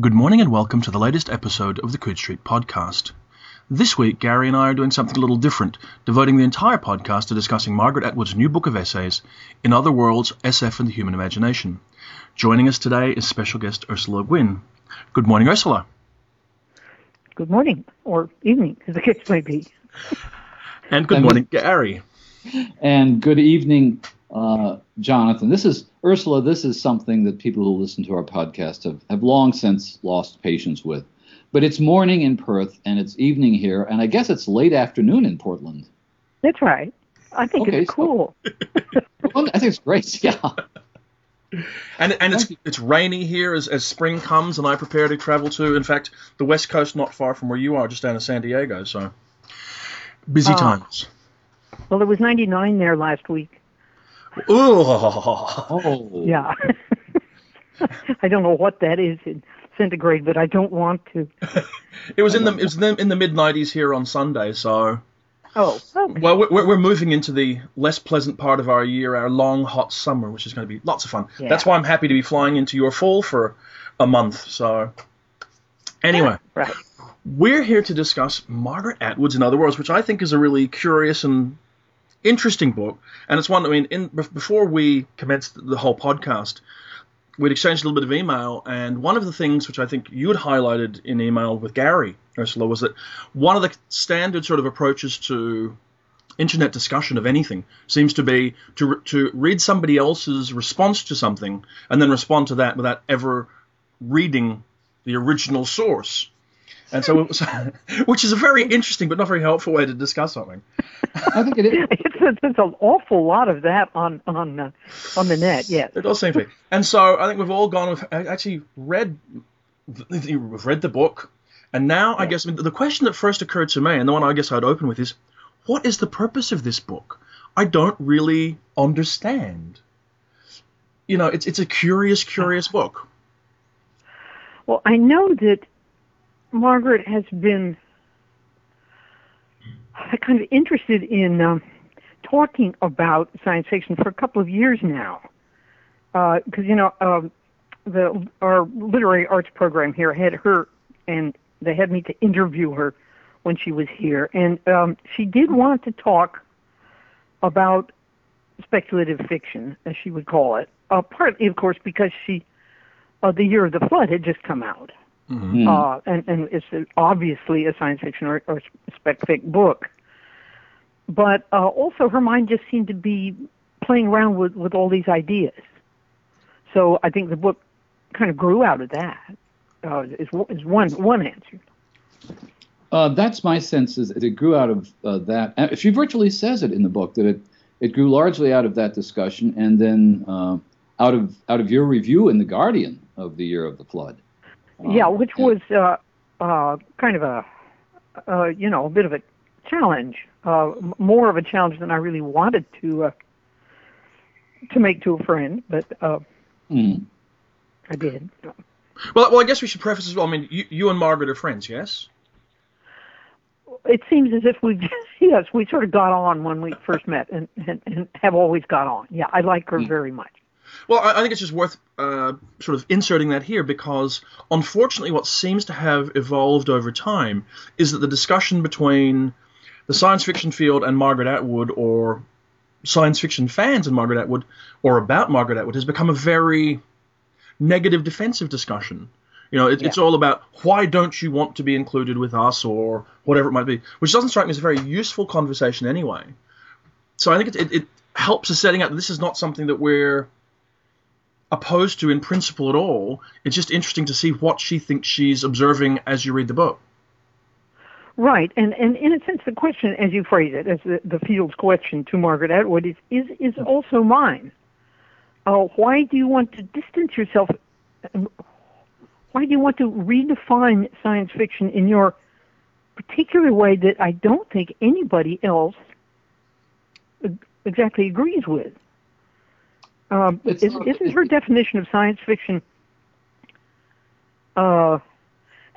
Good morning and welcome to the latest episode of the Coode Street podcast. This week, Gary and I are doing something a little different, devoting the entire podcast to discussing Margaret Atwood's new book of essays, In Other Worlds, SF and the Human Imagination. Joining us today is special guest Ursula Le Guin. Good morning, Ursula. Good morning, or evening, as the case may be. And good And morning, Gary. And good evening, uh, Jonathan. This is Ursula. This is something that people who listen to our podcast have, have long since lost patience with. But it's morning in Perth and it's evening here, and I guess it's late afternoon in Portland. That's right. I think Okay, it's so- cool. Well, I think it's great. Yeah. And, and it's, it's rainy here as, as spring comes, and I prepare to travel to, in fact, the west coast, not far from where you are, just down in San Diego. So busy Ah. times. Well, it was 99 there last week. Ooh. Oh. Yeah. I don't know what that is in centigrade, but I don't want to. It was in the it was in the, in the mid 90s here on Sunday. So Oh, okay. well, we're, we're moving into the less pleasant part of our year, our long hot summer, which is going to be lots of fun. Yeah. That's why I'm happy to be flying into your fall for a month. So anyway. right. We're here to discuss Margaret Atwood's In Other Worlds, which I think is a really curious and interesting book. And it's one, that I mean, in, before we commenced the whole podcast, we'd exchanged a little bit of email. And one of the things which I think you had highlighted in email with Gary, Ursula, was that one of the standard sort of approaches to internet discussion of anything seems to be to, to read somebody else's response to something and then respond to that without ever reading the original source. And so, was, which is a very interesting but not very helpful way to discuss something. I think it is. It's an awful lot of that on on uh, on the net. Yes. It does seem to be. And so, I think we've all gone. We've actually read. We've read the book, and now I guess I mean, the question that first occurred to me, and the one I guess I'd open with, is, what is the purpose of this book? I don't really understand. You know, it's it's a curious, curious book. Well, I know that Margaret has been kind of interested in um, talking about science fiction for a couple of years now. Because you know, um, the our literary arts program here had her, and they had me to interview her when she was here, and um, she did want to talk about speculative fiction, as she would call it. Uh, partly, of course, because she, uh, the year of the flood had just come out Hmm. uh, and, and it's obviously a science fiction or, or spec fic book. But uh, also, her mind just seemed to be playing around with, with all these ideas. So I think the book kind of grew out of that. Uh, is, one- is one one answer. Uh, that's my sense. Is it grew out of uh, that. and She virtually says it in the book that it it grew largely out of that discussion, and then uh, out of out of your review in the Guardian of the year of the flood. Um, yeah, which and- was uh, uh, kind of a uh, you know a bit of a challenge, uh, more of a challenge than I really wanted to uh, to make to a friend, but uh, Mm. I did. Well, well, I guess we should preface as well. I mean, you, you and Margaret are friends, yes? it seems as if we yes we sort of got on when we first met and, and, and have always got on yeah i like her very much Well, I, I think it's just worth uh, sort of inserting that here because, unfortunately, what seems to have evolved over time is that the discussion between the science fiction field and Margaret Atwood, or science fiction fans and Margaret Atwood, or about Margaret Atwood, has become a very negative, defensive discussion. You know, it, it's all about why don't you want to be included with us, or whatever it might be, which doesn't strike me as a very useful conversation anyway. So I think it, it, it helps us setting up that this is not something that we're opposed to in principle at all. It's just interesting to see what she thinks she's observing as you read the book. Right. And and in a sense the question as you phrase it as the, the field's question to margaret atwood is is is also mine? Uh, why do you want to distance yourself um, why do you want to redefine science fiction in your particular way that i don't think anybody else exactly agrees with? Um, is, not- isn't her definition of science fiction uh,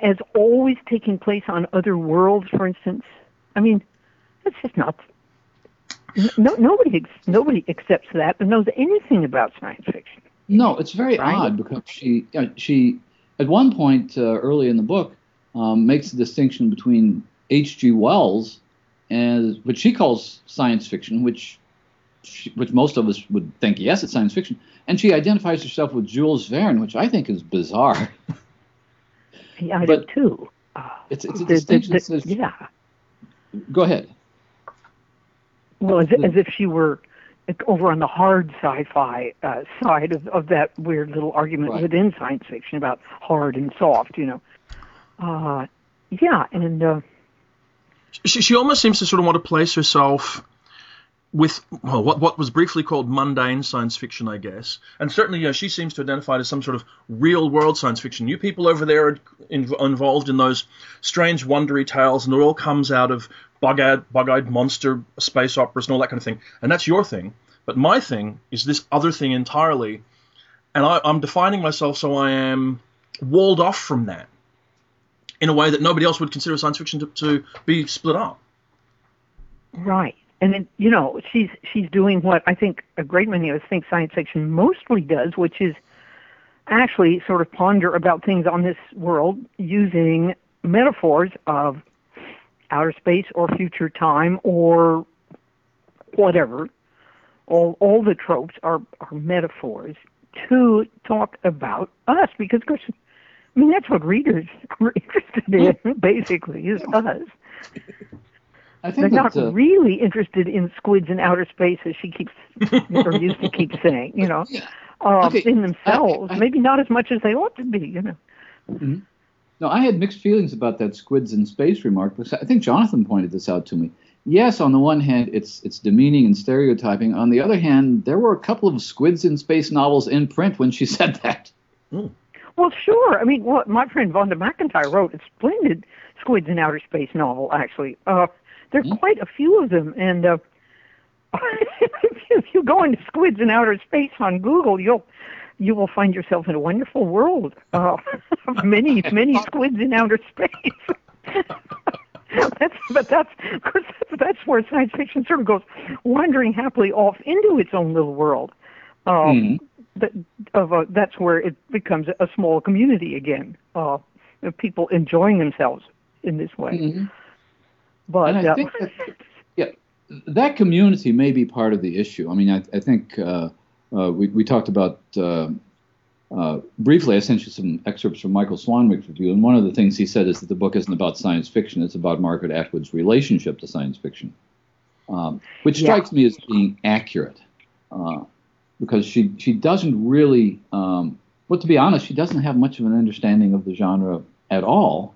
as always taking place on other worlds, for instance? I mean, that's just not. No, nobody nobody accepts that and knows anything about science fiction. No, it's very Right? odd because she uh, she at one point uh, early in the book, um, makes a distinction between H.G. Wells and what she calls science fiction, which she, which most of us would think yes, it's science fiction, and she identifies herself with Jules Verne, which I think is bizarre. Yeah, I but do too. It's, it's a distinction. The, the, says, yeah. Go ahead. Well, as, as if she were over on the hard sci-fi uh, side of, of that weird little argument right. within science fiction about hard and soft, you know. Uh, yeah, and uh, she she almost seems to sort of want to place herself with well, what what was briefly called mundane science fiction, I guess, and certainly you know, she seems to identify as some sort of real world science fiction. You people over there are in, involved in those strange wondery tales, and it all comes out of bug-eyed, bug-eyed monster space operas and all that kind of thing, and that's your thing. But my thing is this other thing entirely, and I, I'm defining myself so I am walled off from that in a way that nobody else would consider science fiction to, to be split up. Right and then you know she's she's doing what I think a great many of us think science fiction mostly does, which is actually sort of ponder about things on this world using metaphors of outer space or future time or whatever. All all the tropes are, are metaphors to talk about us because of course I mean that's what readers are interested in basically is us. I think they're not uh, really interested in squids in outer space, as she keeps or used to keep saying. You know, uh, okay. in themselves, I, I, maybe not as much as they ought to be. You know. Mm-hmm. No, I had mixed feelings about that squids in space remark because I think Jonathan pointed this out to me. Yes, on the one hand, it's it's demeaning and stereotyping. On the other hand, there were a couple of squids in space novels in print when she said that. Mm. Well, sure. I mean, what my friend Vonda McIntyre wrote a splendid squids in outer space novel, actually. Uh, there are mm-hmm. quite a few of them, and uh, if you go into squids in outer space on Google, you'll you will find yourself in a wonderful world uh, of many many squids in outer space. that's but that's of course that's, that's where science fiction sort of goes wandering happily off into its own little world. Um, mm-hmm. that, of a, that's where it becomes a small community again. Uh, of people enjoying themselves in this way. Mm-hmm. But and I think that, yeah, that community may be part of the issue. I mean, I, I think uh, uh, we, we talked about uh, uh, briefly. I sent you some excerpts from Michael Swanwick's review, and one of the things he said is that the book isn't about science fiction; it's about Margaret Atwood's relationship to science fiction, um, which strikes yeah. me as being accurate uh, because she she doesn't really. Um, well, to be honest, she doesn't have much of an understanding of the genre at all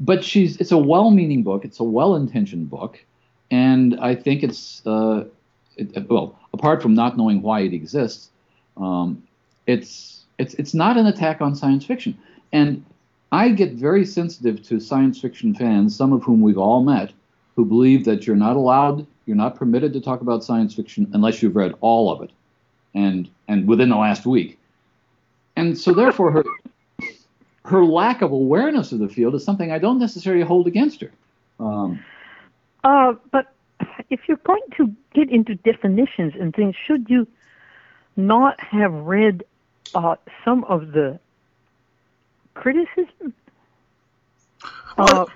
but she's it's a well-meaning book. It's a well-intentioned book, and I think it's uh, it, well, apart from not knowing why it exists, um, it's it's it's not an attack on science fiction. And I get very sensitive to science fiction fans, some of whom we've all met, who believe that you're not allowed, you're not permitted to talk about science fiction unless you've read all of it, and and within the last week. And so therefore, her her lack of awareness of the field is something I don't necessarily hold against her. Um, uh, but if you're going to get into definitions and things, should you not have read uh, some of the criticism? Uh,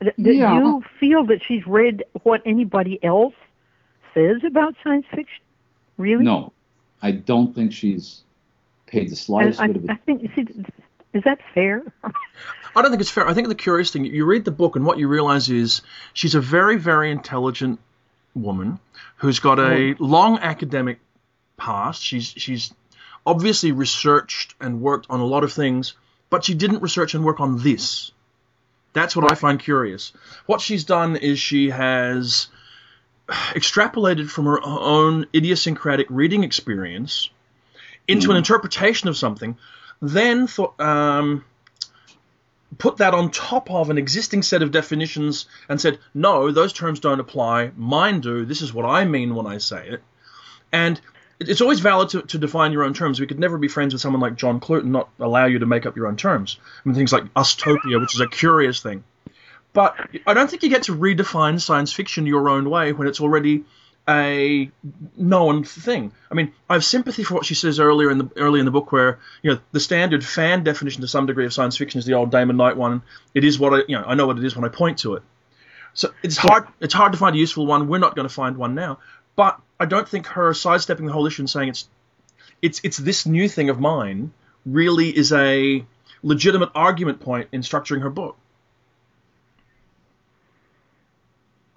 do yeah. you feel that she's read what anybody else says about science fiction? Really? No, I don't think she's paid the slightest bit of it. I think see, is that fair? I don't think it's fair. I think the curious thing, you read the book and what you realize is she's a very, very intelligent woman who's got a oh. long academic past. She's she's obviously researched and worked on a lot of things, but she didn't research and work on this. That's what. I find curious. What she's done is she has extrapolated from her own idiosyncratic reading experience into mm. an interpretation of something then th- um, put that on top of an existing set of definitions and said, no, those terms don't apply, mine do, this is what I mean when I say it. And it's always valid to, to define your own terms. We could never be friends with someone like John Clute and not allow you to make up your own terms. I mean, things like ustopia, which is a curious thing. But I don't think you get to redefine science fiction your own way when it's already a known thing. I mean, I have sympathy for what she says earlier in the early in the book, where you know the standard fan definition to some degree of science fiction is the old Damon Knight one. It is what I you know I know what it is when I point to it. So it's hard it's hard to find a useful one. We're not going to find one now, but I don't think her sidestepping the whole issue and saying it's it's it's this new thing of mine really is a legitimate argument point in structuring her book.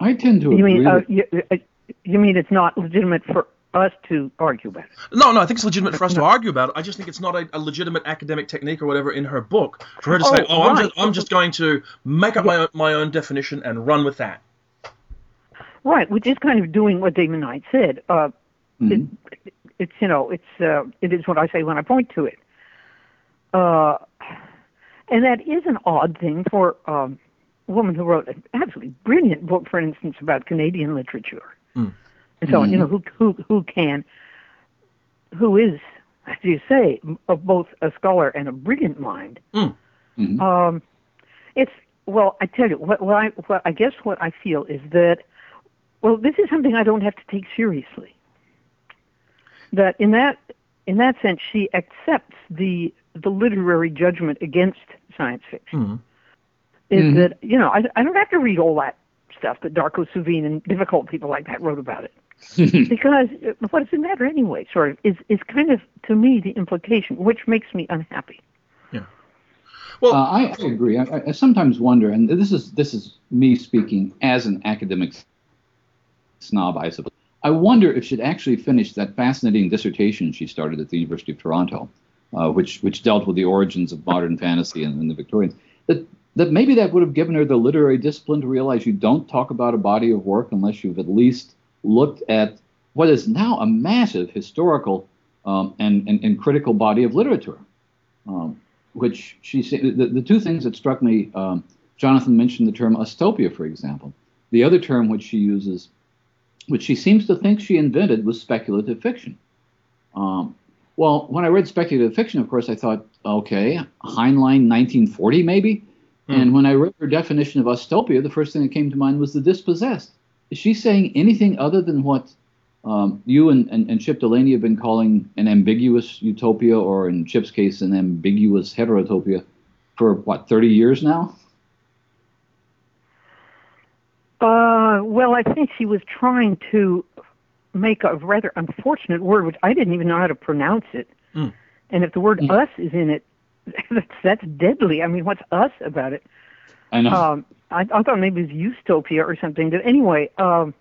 I tend to You agree. mean uh, with- you, uh, you mean it's not legitimate for us to argue about it? No, no, I think it's legitimate for us to argue about it. I just think it's not a, a legitimate academic technique or whatever in her book for her to say, Oh, "Oh, I'm just I'm just going to make up my own, my own definition and run with that." Right, which is kind of doing what Damon Knight said. Uh, Mhm. it, it's you know it's uh, it is what I say when I point to it. Uh, and that is an odd thing for um, a woman who wrote an absolutely brilliant book, for instance, about Canadian literature, Mm. and so on. You know who who who can, who is, as you say, m- of both a scholar and a brilliant mind. Mm. Mhm. Um, it's well, I tell you what, what I what I guess what I feel is that well, this is something I don't have to take seriously. That in that in that sense, she accepts the the literary judgment against science fiction. Mhm. Is Mhm. that you know I I don't have to read all that stuff that Darko Suvin and difficult people like that wrote about it because uh, what does it matter anyway? Sort of is is kind of to me the implication, which makes me unhappy. Yeah. Well, Uh, I, I agree. I, I- I sometimes wonder, and this is this is me speaking as an academic snob, I suppose. I wonder if she'd actually finished that fascinating dissertation she started at the University of Toronto, uh, which which dealt with the origins of modern fantasy and, and the Victorians. That that maybe that would have given her the literary discipline to realize you don't talk about a body of work unless you've at least looked at what is now a massive historical um, and, and and critical body of literature. Um, which she the, the two things that struck me um, jonathan mentioned the term ustopia for example. The other term which she uses which she seems to think she invented was speculative fiction. Um, well when i read speculative fiction of course i thought okay heinlein 1940 maybe and when i read her definition of ustopia the first thing that came to mind was the dispossessed is she saying anything other than what um, you and, and, and Chip Delany have been calling an ambiguous utopia, or in Chip's case, an ambiguous heterotopia, for what, 30 years now? Uh, well, I think she was trying to make a rather unfortunate word, which I didn't even know how to pronounce it. Mm. And if the word Mm. "us" is in it, that's, that's deadly. I mean, what's "us" about it? I know. Um, I, I thought maybe it was utopia or something. But anyway, um,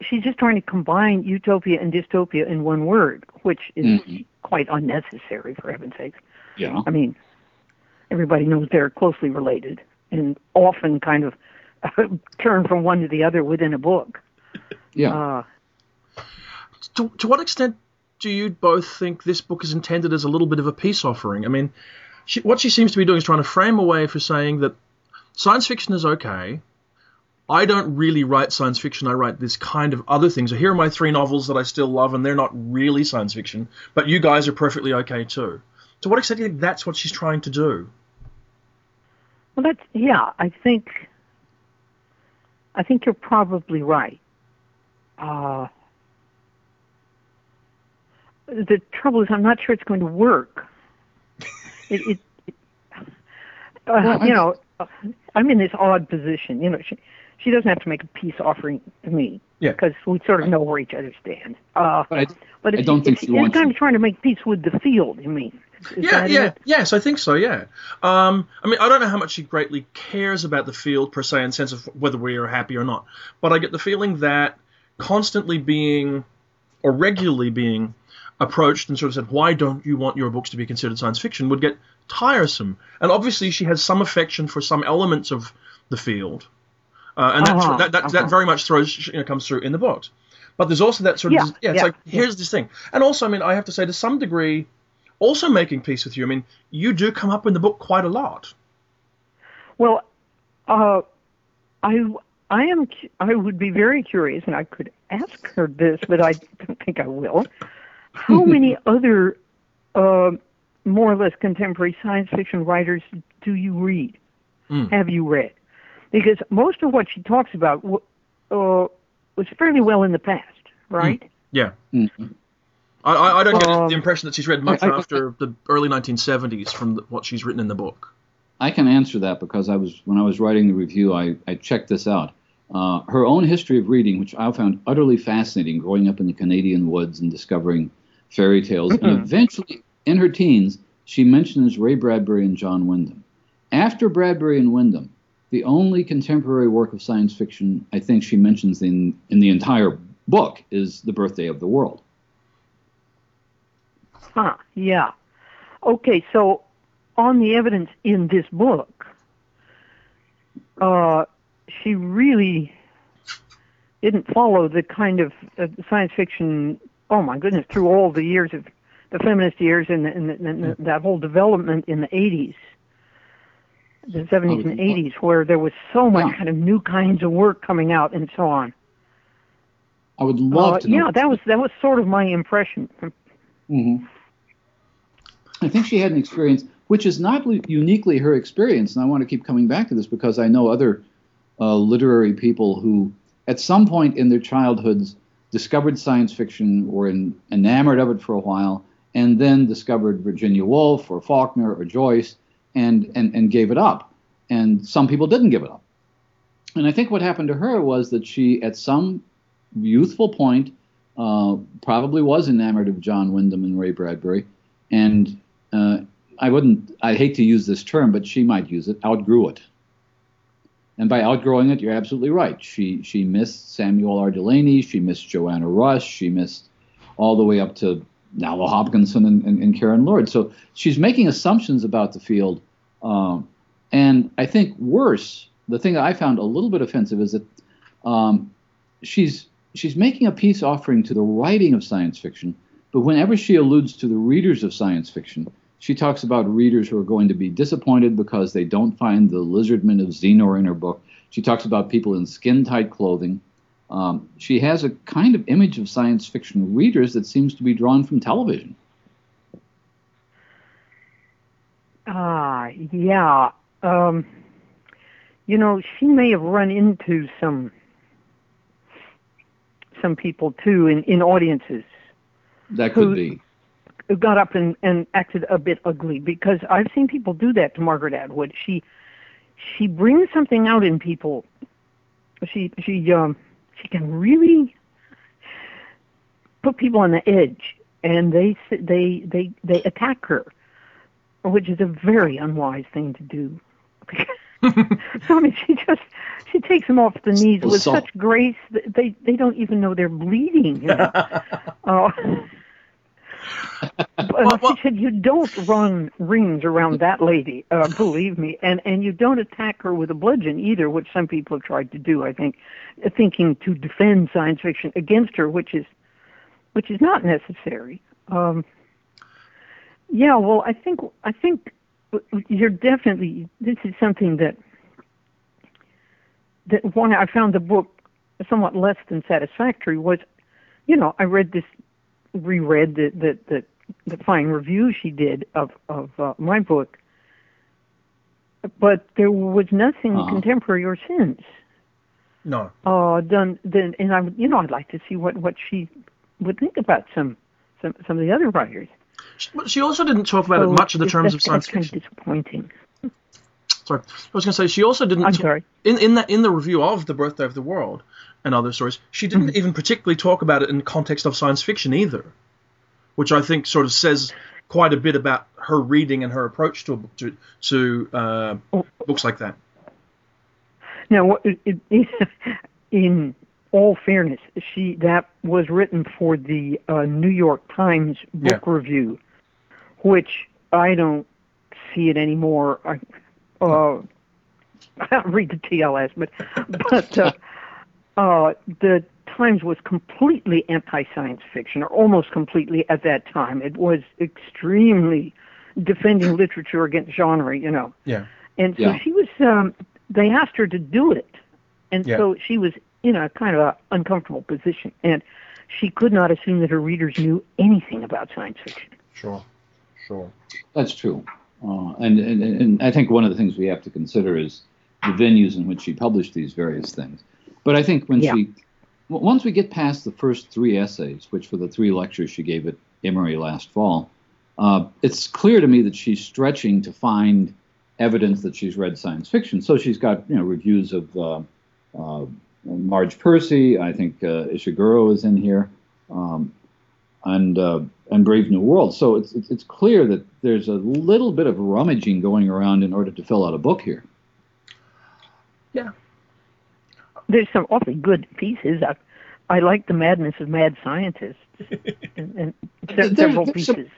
she's just trying to combine utopia and dystopia in one word, which is Mhm. quite unnecessary, for heaven's sakes. yeah. I mean, everybody knows they're closely related and often kind of turn from one to the other within a book. Yeah. Uh, to, to what extent do you both think this book is intended as a little bit of a peace offering? I mean, she, what she seems to be doing is trying to frame a way for saying that science fiction is okay. I don't really write science fiction. I write this kind of other things. So here are my three novels that I still love, and they're not really science fiction, but you guys are perfectly okay too. To what extent do you think that's what she's trying to do? well, that's yeah. I think I think you're probably right. Uh, the trouble is, I'm not sure it's going to work. It, it, it uh, Well, you know, uh, I'm in this odd position. You know, she she doesn't have to make a peace offering to me Yeah. because we sort of know where each other stand. Uh, But I, but I don't she, think she wants kind of trying to make peace with the field. You mean? Is yeah, yeah, it? yes, I think so. Yeah. Um, I mean, I don't know how much she greatly cares about the field per se, in sense of whether we are happy or not. But I get the feeling that constantly being, or regularly being, approached and sort of said, "Why don't you want your books to be considered science fiction?" would get tiresome. And obviously, she has some affection for some elements of the field, uh, and Uh-huh, that, that, that very much throws you know, comes through in the books. But there's also that sort of Yeah, yeah, it's yeah, like yeah. here's this thing, and also I mean I have to say to some degree also making peace with you. I mean, you do come up in the book quite a lot. Well, uh, I I am I would be very curious, and I could ask her this, but I don't think I will. How many other uh, more or less contemporary science fiction writers do you read? Mm. Have you read? Because most of what she talks about w- uh, was fairly well in the past, right? Yeah. Mhm. I, I, I don't get Um, the impression that she's read much I- I- after the early 1970s from the, what she's written in the book. I can answer that because I was when I was writing the review, I, I checked this out. Uh, her own history of reading, which I found utterly fascinating, growing up in the Canadian woods and discovering fairy tales, and eventually in her teens, she mentions Ray Bradbury and John Wyndham. After Bradbury and Wyndham, the only contemporary work of science fiction I think she mentions in in the entire book is The Birthday of the World. Huh, yeah. Okay, so on the evidence in this book, uh, she really didn't follow the kind of uh, science fiction, oh my goodness, through all the years of the feminist years and, and, and, and that whole development in the 80s, the 70s and Oh, 80s, where there was so much Yeah. kind of new kinds of work coming out and so on. I would love Uh, to know. yeah, that was that was sort of my impression. hmm I think she had an experience, which is not uniquely her experience, and I want to keep coming back to this because I know other uh, literary people who, at some point in their childhoods, discovered science fiction, were in, enamored of it for a while, and then discovered Virginia Woolf or Faulkner or Joyce, and and and gave it up. And some people didn't give it up. And I think what happened to her was that she, at some youthful point, uh, probably was enamored of John Wyndham and Ray Bradbury, and uh, I wouldn't. I hate to use this term, but she might use it. Outgrew it, and by outgrowing it, you're absolutely right. She she missed Samuel R. Delany. She missed Joanna Russ. She missed all the way up to Nalo Hopkinson and, and, and Karen Lord. So she's making assumptions about the field, um, and I think worse. The thing that I found a little bit offensive is that um, she's she's making a peace offering to the writing of science fiction, but whenever she alludes to the readers of science fiction, she talks about readers who are going to be disappointed because they don't find the lizardmen of Xenor in her book. She talks about people in skin tight clothing. Um, she has a kind of image of science fiction readers that seems to be drawn from television. Ah, yeah. Um, you know, she may have run into some some people too in, in audiences That could Who- be. Got up and, and acted a bit ugly because I've seen people do that to Margaret Atwood. She she brings something out in people. She she um she can really put people on the edge and they they they they attack her, which is a very unwise thing to do. so I mean, she just she takes them off the knees with such grace that they they don't even know they're bleeding. You know? uh, Well, well- she said, "You don't run rings around that lady, uh, believe me, and and you don't attack her with a bludgeon either, which some people have tried to do. I think, thinking to defend science fiction against her, which is which is not necessary. Um, yeah, well, I think I think you're definitely this is something that that one I found the book somewhat less than satisfactory was, you know, I read this, reread the the the, the fine review she did of of uh, my book, but there was nothing Uh-huh. contemporary or since No. uh done then and I would you know I'd like to see what what she would think about some some some of the other writers. She, but she also didn't talk about it much in the terms of science that's kind of disappointing. Sorry, I was going to say she also didn't. I'm talk- sorry. In in that in the review of the Birthday of the World and other stories, she didn't Mm-hmm. even particularly talk about it in the context of science fiction either, which I think sort of says quite a bit about her reading and her approach to to, to uh, Oh. books like that. Now, what- it, it, in all fairness, she that was written for the uh, New York Times book review, which I don't see it anymore. I, uh, I don't read the TLS, but but uh, uh, the Times was completely anti-science fiction, or almost completely at that time. It was extremely defending literature against genre, you know. Yeah. And so Yeah. she was. Um, they asked her to do it, and Yeah. so she was in a kind of a uncomfortable position, and she could not assume that her readers knew anything about science fiction. Sure. Sure. That's true. Uh, and, and, and I think one of the things we have to consider is the venues in which she published these various things. But I think when Yeah. she once we get past the first three essays, which were the three lectures she gave at Emory last fall, uh, it's clear to me that she's stretching to find evidence that she's read science fiction. So she's got you know reviews of uh, uh, Marge Piercy. I think uh, Ishiguro is in here, um, and uh, and Brave New World. So it's, it's it's clear that there's a little bit of rummaging going around in order to fill out a book here. Yeah, there's some awfully good pieces. I, I like the madness of mad scientists and, and There- several there's some- pieces.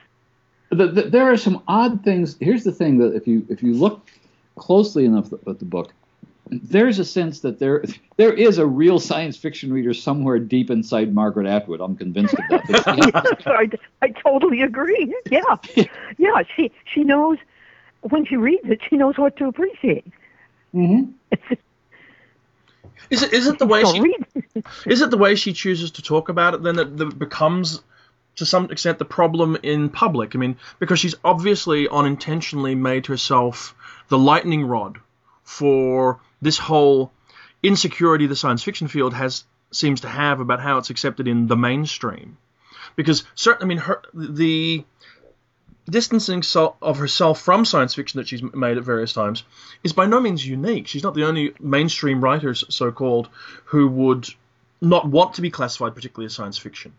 the, the, there are some odd things. Here's the thing that if you if you look closely enough at the book, there's a sense that there there is a real science fiction reader somewhere deep inside Margaret Atwood. I'm convinced of that. That she has- yes, I, I totally agree. Yeah, yeah. She she knows when she reads it, she knows what to appreciate. Mm-hmm. It's is it is it the way she is it the way she chooses to talk about it then that, that becomes to some extent the problem in public? I mean, because she's obviously unintentionally made herself the lightning rod for this whole insecurity the science fiction field has seems to have about how it's accepted in the mainstream. Because certainly, I mean, her the distancing so- of herself from science fiction that she's made at various times is by no means unique. She's not the only mainstream writer, so called, who would not want to be classified particularly as science fiction.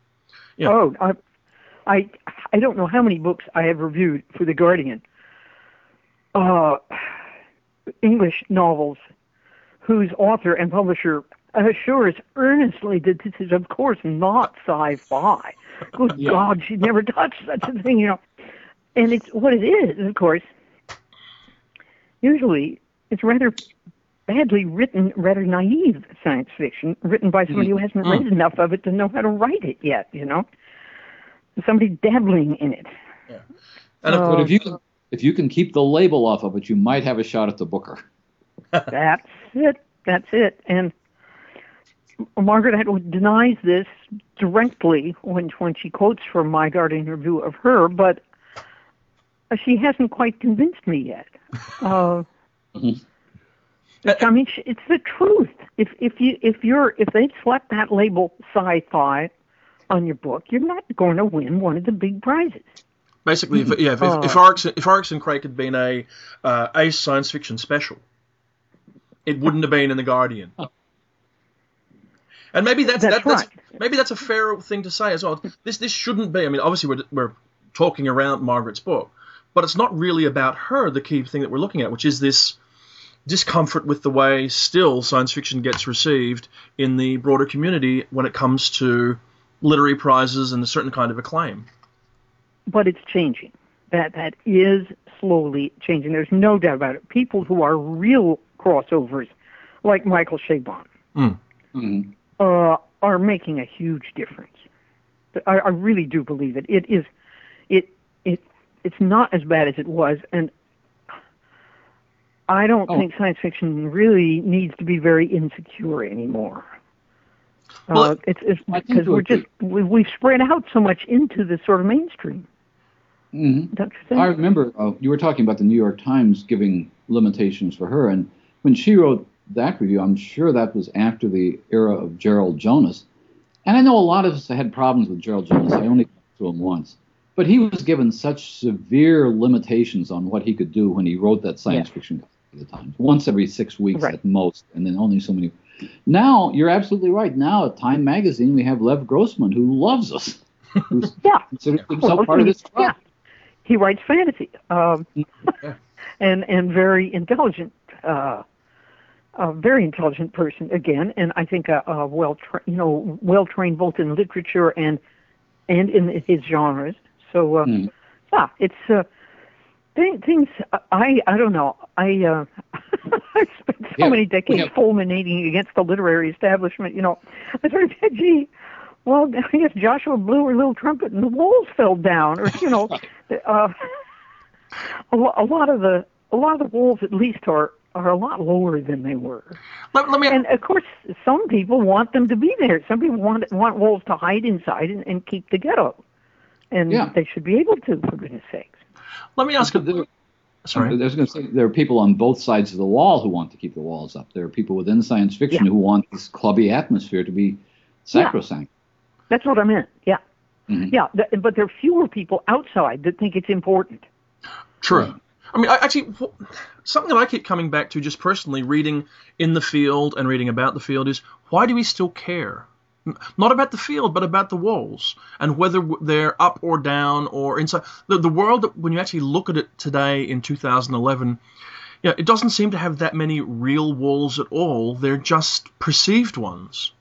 Yeah. Oh, I, I I don't know how many books I have reviewed for the Guardian. Uh, English novels whose author and publisher assures earnestly that this is, of course, not sci-fi. Good Yeah. God, she'd never touched such a thing, you know. And it's what it is, of course. Usually, it's rather badly written, rather naive science fiction, written by somebody who mm. hasn't mm. read enough of it to know how to write it yet, you know. Somebody dabbling in it. Yeah. And of but if you can, if you can keep the label off of it, you might have a shot at the Booker. That's it. That's it. And Margaret Atwood denies this directly when when she quotes from my Guardian review of her, but she hasn't quite convinced me yet. Uh, I mean, it's the truth. If if you if you're if they slap that label sci-fi on your book, you're not going to win one of the big prizes. basically, if, yeah, if, if, if Oryx if Oryx and Crake had been a uh, a science fiction special, it wouldn't have been in the Guardian. And maybe that's, That's that, that's right. maybe that's a fair thing to say as well. This this shouldn't be. I mean, obviously we're we're talking around Margaret's book, but it's not really about her. The key thing that we're looking at, which is this discomfort with the way still science fiction gets received in the broader community when it comes to literary prizes and a certain kind of acclaim. but it's changing. That that is slowly changing. There's no doubt about it. People who are real crossovers, like Michael Chabon, Mhm. uh, are making a huge difference. I, I really do believe it. It is, it it it's not as bad as it was, and I don't Oh. think science fiction really needs to be very insecure anymore. Well, uh, it's it's because we're just we, we've spread out so much into the sort of mainstream. Mhm. Think? I remember uh, you were talking about the New York Times giving limitations for her, and when she wrote that review, I'm sure that was after the era of Gerald Jonas. And I know a lot of us had problems with Gerald Jonas. I only talked to him once, but he was given such severe limitations on what he could do when he wrote that science Yes. fiction at the Times, once every six weeks Right. at most, and then only so many. Now you're absolutely right. Now at Time Magazine, we have Lev Grossman, who loves us, who's Yeah. considers himself Well, part of this club. Yeah, he writes fantasy, um, and and very intelligent, uh, a very intelligent person again, and I think a, a well, tra- you know, well trained both in literature and and in his genres. So uh, Mm. yeah, it's uh, thing, things. I I don't know. I uh, I spent so Yeah, many decades have- fulminating against the literary establishment. You know, I sort of said, gee. Well, I guess Joshua blew her little trumpet and the walls fell down, or you know, uh, a, lo- a lot of the a lot of the walls at least are are a lot lower than they were. Let, let me And of course, some people want them to be there. Some people want want walls to hide inside and, and keep the ghetto, and Yeah. they should be able to, for goodness sakes. let me ask There- you. Sorry. I was going to say there are people on both sides of the wall who want to keep the walls up. There are people within science fiction Yeah. who want this clubby atmosphere to be sacrosanct. That's what I meant. Yeah. Mhm. Yeah, th- but there are fewer people outside that think it's important. True. I mean, I, actually, something that I keep coming back to just personally reading in the field and reading about the field is why do we still care? Not about the field, but about the walls and whether they're up or down or inside. The, the world, when you actually look at it today in 2011, yeah, it doesn't seem to have that many real walls at all. They're just perceived ones.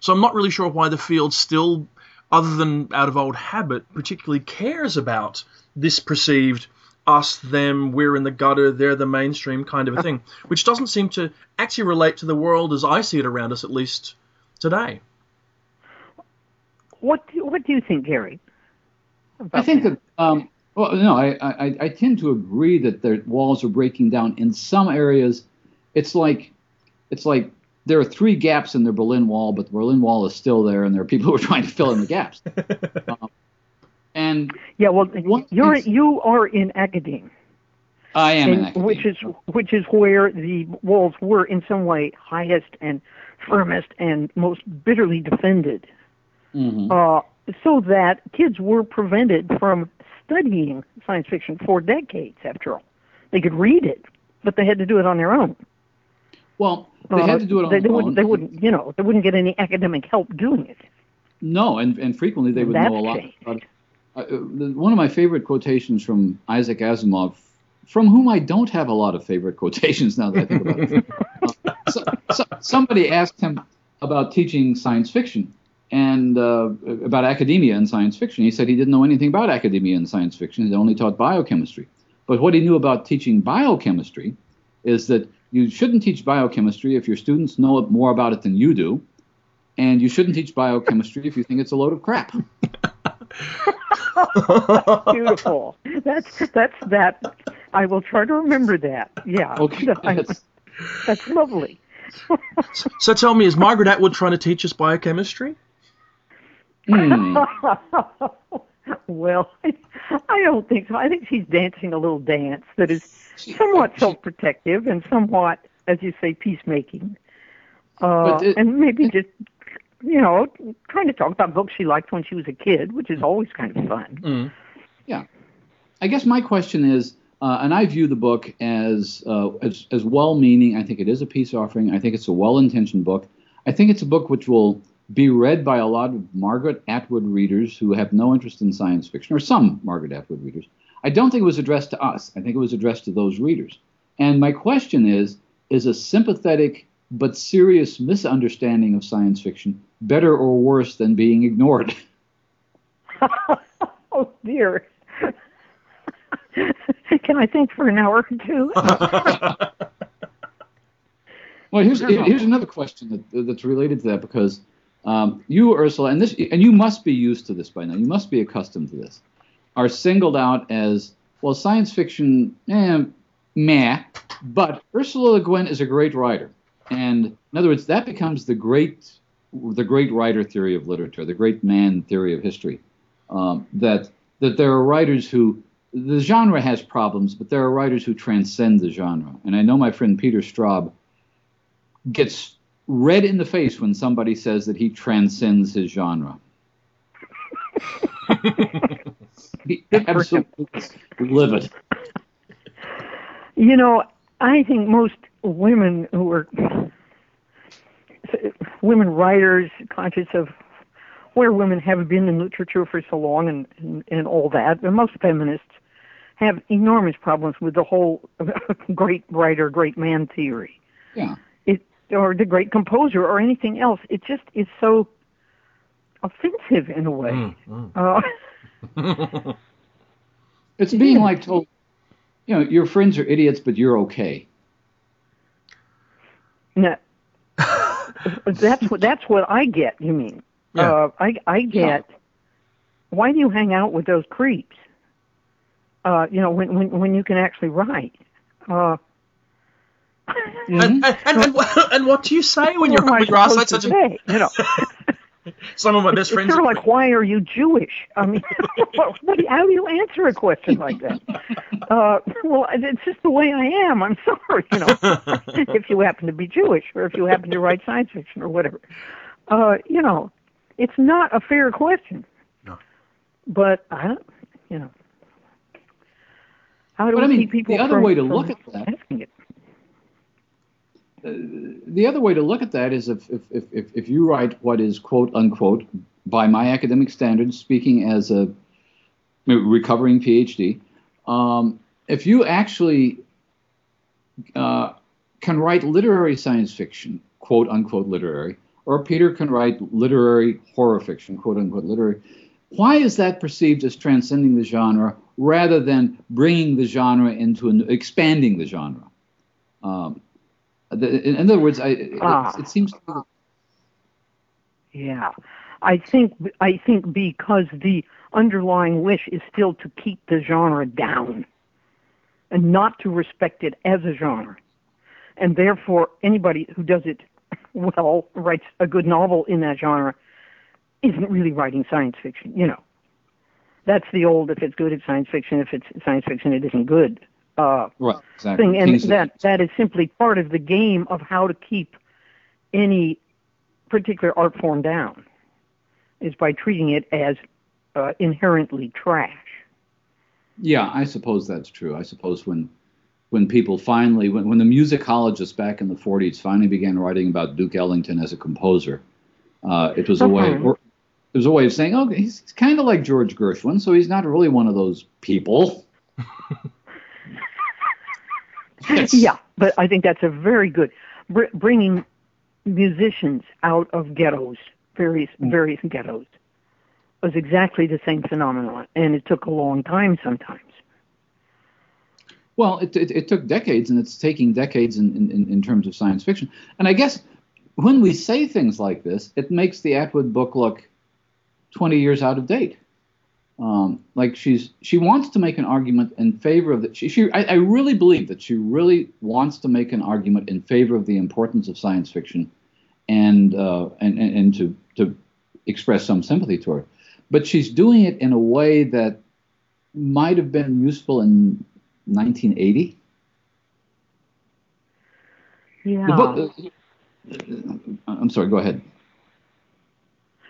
So I'm not really sure why the field still, other than out of old habit, particularly cares about this perceived us, them, we're in the gutter, they're the mainstream kind of a thing, which doesn't seem to actually relate to the world as I see it around us, at least today. What do, what do you think, Gary? I think that, um, well, no, I, I, I tend to agree that the walls are breaking down. In some areas, it's like, it's like there are three gaps in the Berlin Wall, but the Berlin Wall is still there, and there are people who are trying to fill in the gaps. um, and Yeah, well, you're you are in academe, I am an and, which is which is where the walls were in some way highest and firmest and most bitterly defended. Mhm. uh, so that kids were prevented from studying science fiction for decades. After all, they could read it, but they had to do it on their own. Well, they Uh, had to do it on they, their they wouldn't. own. They wouldn't. You know, they wouldn't get any academic help doing it. No, and, and frequently they would That's know a lot. About. Uh, uh, one of my favorite quotations from Isaac Asimov, from whom I don't have a lot of favorite quotations now that I think about it. Uh, so, so, somebody asked him about teaching science fiction and uh, about academia and science fiction. He said he didn't know anything about academia and science fiction. He only taught biochemistry. But what he knew about teaching biochemistry is that you shouldn't teach biochemistry if your students know more about it than you do, and you shouldn't teach biochemistry if you think it's a load of crap. Beautiful. that's that's that. I will try to remember that. Yeah. Okay, that's- that's lovely. So tell me, is Margaret Atwood trying to teach us biochemistry? Hmm. well, I don't think so. I think she's dancing a little dance that is somewhat self-protective and somewhat, as you say, peacemaking. Uh, it- and maybe just, you know, trying to talk about books she liked when she was a kid, which is always kind of fun. Mm. Yeah. I guess my question is, uh, and I view the book as, uh, as as well-meaning. I think it is a peace offering. I think it's a well-intentioned book. I think it's a book which will be read by a lot of Margaret Atwood readers who have no interest in science fiction, or some Margaret Atwood readers. I don't think it was addressed to us. I think it was addressed to those readers. And my question is: Is a sympathetic but serious misunderstanding of science fiction better or worse than being ignored? oh dear. Can I think for an hour or two? Well, here's here's another question that, that's related to that because um, you, Ursula, and this, and you must be used to this by now. You must be accustomed to this. Are singled out as well, science fiction, eh, meh. But Ursula Le Guin is a great writer, and in other words, that becomes the great, the great writer theory of literature, the great man theory of history. Um, that that there are writers who the genre has problems, but there are writers who transcend the genre. And I know my friend Peter Straub gets red in the face when somebody says that he transcends his genre. he Good for him. absolutely livid. You know, I think most women who are women writers conscious of where women have been in literature for so long and, and, and all that, and most feminists have enormous problems with the whole great writer, great man theory. Yeah. It or the great composer or anything else. It just is so offensive in a way. Mm, Uh, It's being like told, you know, your friends are idiots, but you're okay. No. that's what that's what I get. You mean? Yeah. Uh, I I get. Why do you hang out with those creeps? Uh, you know, when when when you can actually write. Uh, And, and, and, and, what- and what do you say when you're, what am I when you're asked that such a, say? You know, some of my best it's friends sort of like, why are you Jewish? I mean, what, how do you answer a question like that? Uh, well, it's just the way I am. I'm sorry, you know. if you happen to be Jewish or if you happen to write science fiction or whatever. Uh, you know, it's not a fair question. No. But I don't, you know. How do But we I mean, keep people the other from- way to look at that- asking it? The other way to look at that is if, if, if, if, if you write what is quote unquote by my academic standards, speaking as a recovering PhD, um, if you actually uh, can write literary science fiction, quote unquote literary, or Peter can write literary horror fiction, quote unquote literary, why is that perceived as transcending the genre rather than bringing the genre into an expanding the genre? Um, the, in, in other words, I, it, Ah. it seems to Yeah, I think I think because the underlying wish is still to keep the genre down, and not to respect it as a genre, and therefore anybody who does it well writes a good novel in that genre isn't really writing science fiction. You know, that's the old if it's good it's science fiction if it's science fiction it isn't good uh, right, exactly. thing, and Kingsley- that that is simply part of the game of how to keep any particular art form down, is by treating it as uh, inherently trash. Yeah, I suppose that's true. I suppose when when people finally when, when the musicologists back in the 40s finally began writing about Duke Ellington as a composer, uh, it was a way Mhm. it was a way of saying, oh, he's kind of like George Gershwin, so he's not really one of those people. Yes. Yeah, but I think that's a very good br- bringing musicians out of ghettos, various mm. various ghettos, was exactly the same phenomenon, and it took a long time sometimes. Well, it, it, it took decades, and it's taking decades in, in, in terms of science fiction. And I guess when we say things like this, it makes the Atwood book look 20 years out of date. Um, like she's she wants to make an argument in favor of that. She, she I, I really believe that she really wants to make an argument in favor of the importance of science fiction, and uh, and, and and to to express some sympathy toward it. But she's doing it in a way that might have been useful in 1980. Yeah. The book. uh, I'm sorry. Go ahead.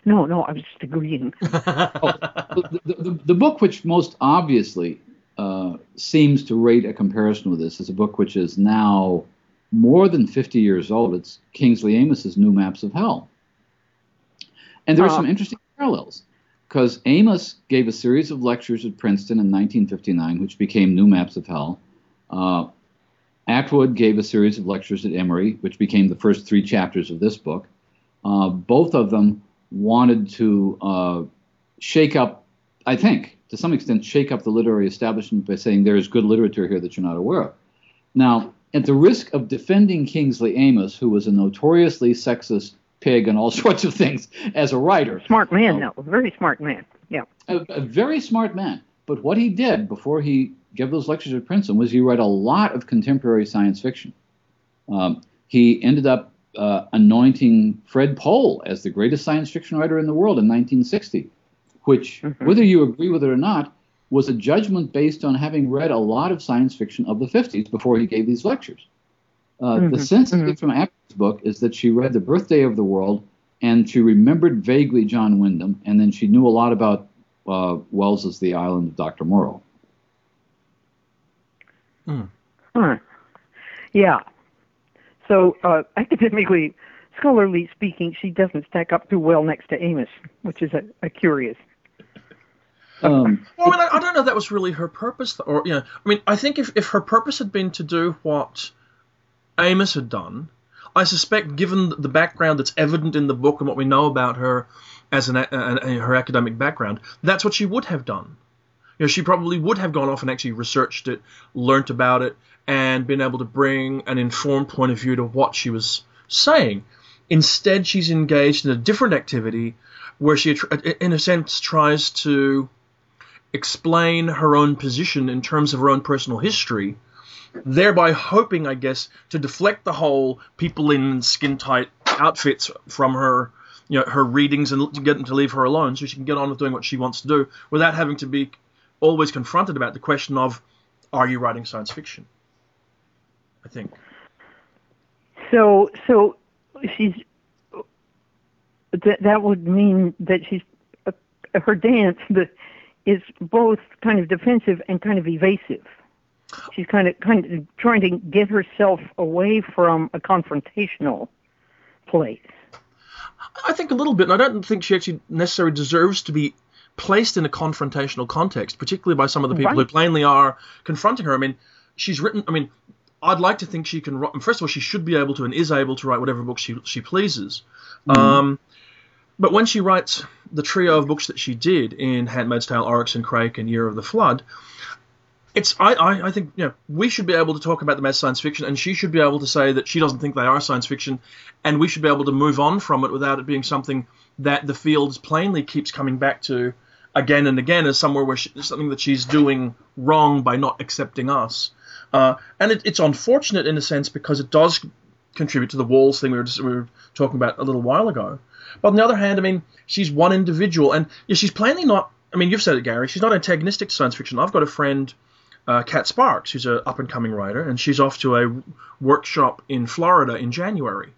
No, no, I was just agreeing. the, the, the, the book which most obviously uh, seems to rate a comparison with this is a book which is now more than 50 years old. It's Kingsley Amis's New Maps of Hell. And there are Ah. some interesting parallels because Amis gave a series of lectures at Princeton in 1959, which became New Maps of Hell. Uh, Atwood gave a series of lectures at Emory, which became the first three chapters of this book. Uh, both of them wanted to uh, shake up, I think, to some extent, shake up the literary establishment by saying there is good literature here that you're not aware of. Now, at the risk of defending Kingsley Amis, who was a notoriously sexist pig and all sorts of things as a writer, Smart man, Oh. no, very smart man. Yeah. a, a very smart man. But what he did before he gave those lectures at Princeton was he read a lot of contemporary science fiction. Um, he ended up uh, anointing Fred Pohl as the greatest science fiction writer in the world in 1960, which, Mhm. whether you agree with it or not, was a judgment based on having read a lot of science fiction of the 50s before he gave these lectures. Uh, The Mhm, sense I mhm. get from Atwood's book is that she read The Birthday of the World and she remembered vaguely John Wyndham, and then she knew a lot about uh, Wells's The Island of Dr. Moreau. Huh. Yeah. So uh, academically, scholarly speaking, she doesn't stack up too well next to Amis, which is a, a curious. Um, Well, I mean, I, I don't know if that was really her purpose, or you know, I mean, I think if, if her purpose had been to do what Amis had done, I suspect, given the background that's evident in the book and what we know about her as an, a, a- her academic background, that's what she would have done. You know, she probably would have gone off and actually researched it, learnt about it, and been able to bring an informed point of view to what she was saying. Instead, she's engaged in a different activity where she, in a sense, tries to explain her own position in terms of her own personal history, thereby hoping, I guess, to deflect the whole people in skin tight outfits from her, you know, her readings and to get them to leave her alone so she can get on with doing what she wants to do without having to be always confronted about the question of, are you writing science fiction? I think. So, so she's that that would mean that she's uh, her dance the, is both kind of defensive and kind of evasive. She's kind of kind of trying to get herself away from a confrontational place. I think a little bit, and I don't think she actually necessarily deserves to be placed in a confrontational context, particularly by some of the people Right. who plainly are confronting her. I mean, she's written. I mean, I'd like to think she can. write- First of all, she should be able to and is able to write whatever book she she pleases. Um, but when she writes the trio of books that she did in *Handmaid's Tale*, *Oryx and Crake*, and *Year of the Flood*, it's I, I, I think you know we should be able to talk about them as science fiction, and she should be able to say that she doesn't think they are science fiction, and we should be able to move on from it without it being something that the field plainly keeps coming back to again and again as somewhere where she, something that she's doing wrong by not accepting us. Uh, and it, it's unfortunate in a sense because it does contribute to the walls thing we were, just, we were talking about a little while ago. But on the other hand, I mean, she's one individual, and yeah, she's plainly not. I mean, you've said it, Gary. She's not antagonistic to science fiction. I've got a friend, uh, Cat Sparks, who's an up and coming writer, and she's off to a workshop in Florida in January.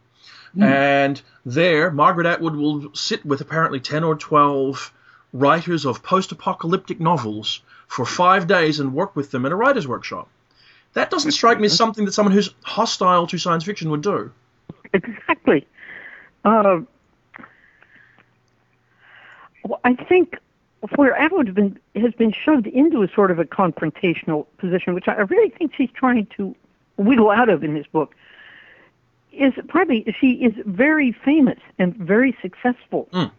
And there, Margaret Atwood will sit with apparently 10 or 12 writers of post apocalyptic novels for five days and work with them in a writer's workshop. That doesn't strike me as something that someone who's hostile to science fiction would do. Exactly. Uh, well, I think where Atwood has been has been shoved into a sort of a confrontational position, which I really think she's trying to wiggle out of in this book, is probably she is very famous and very successful. Mm.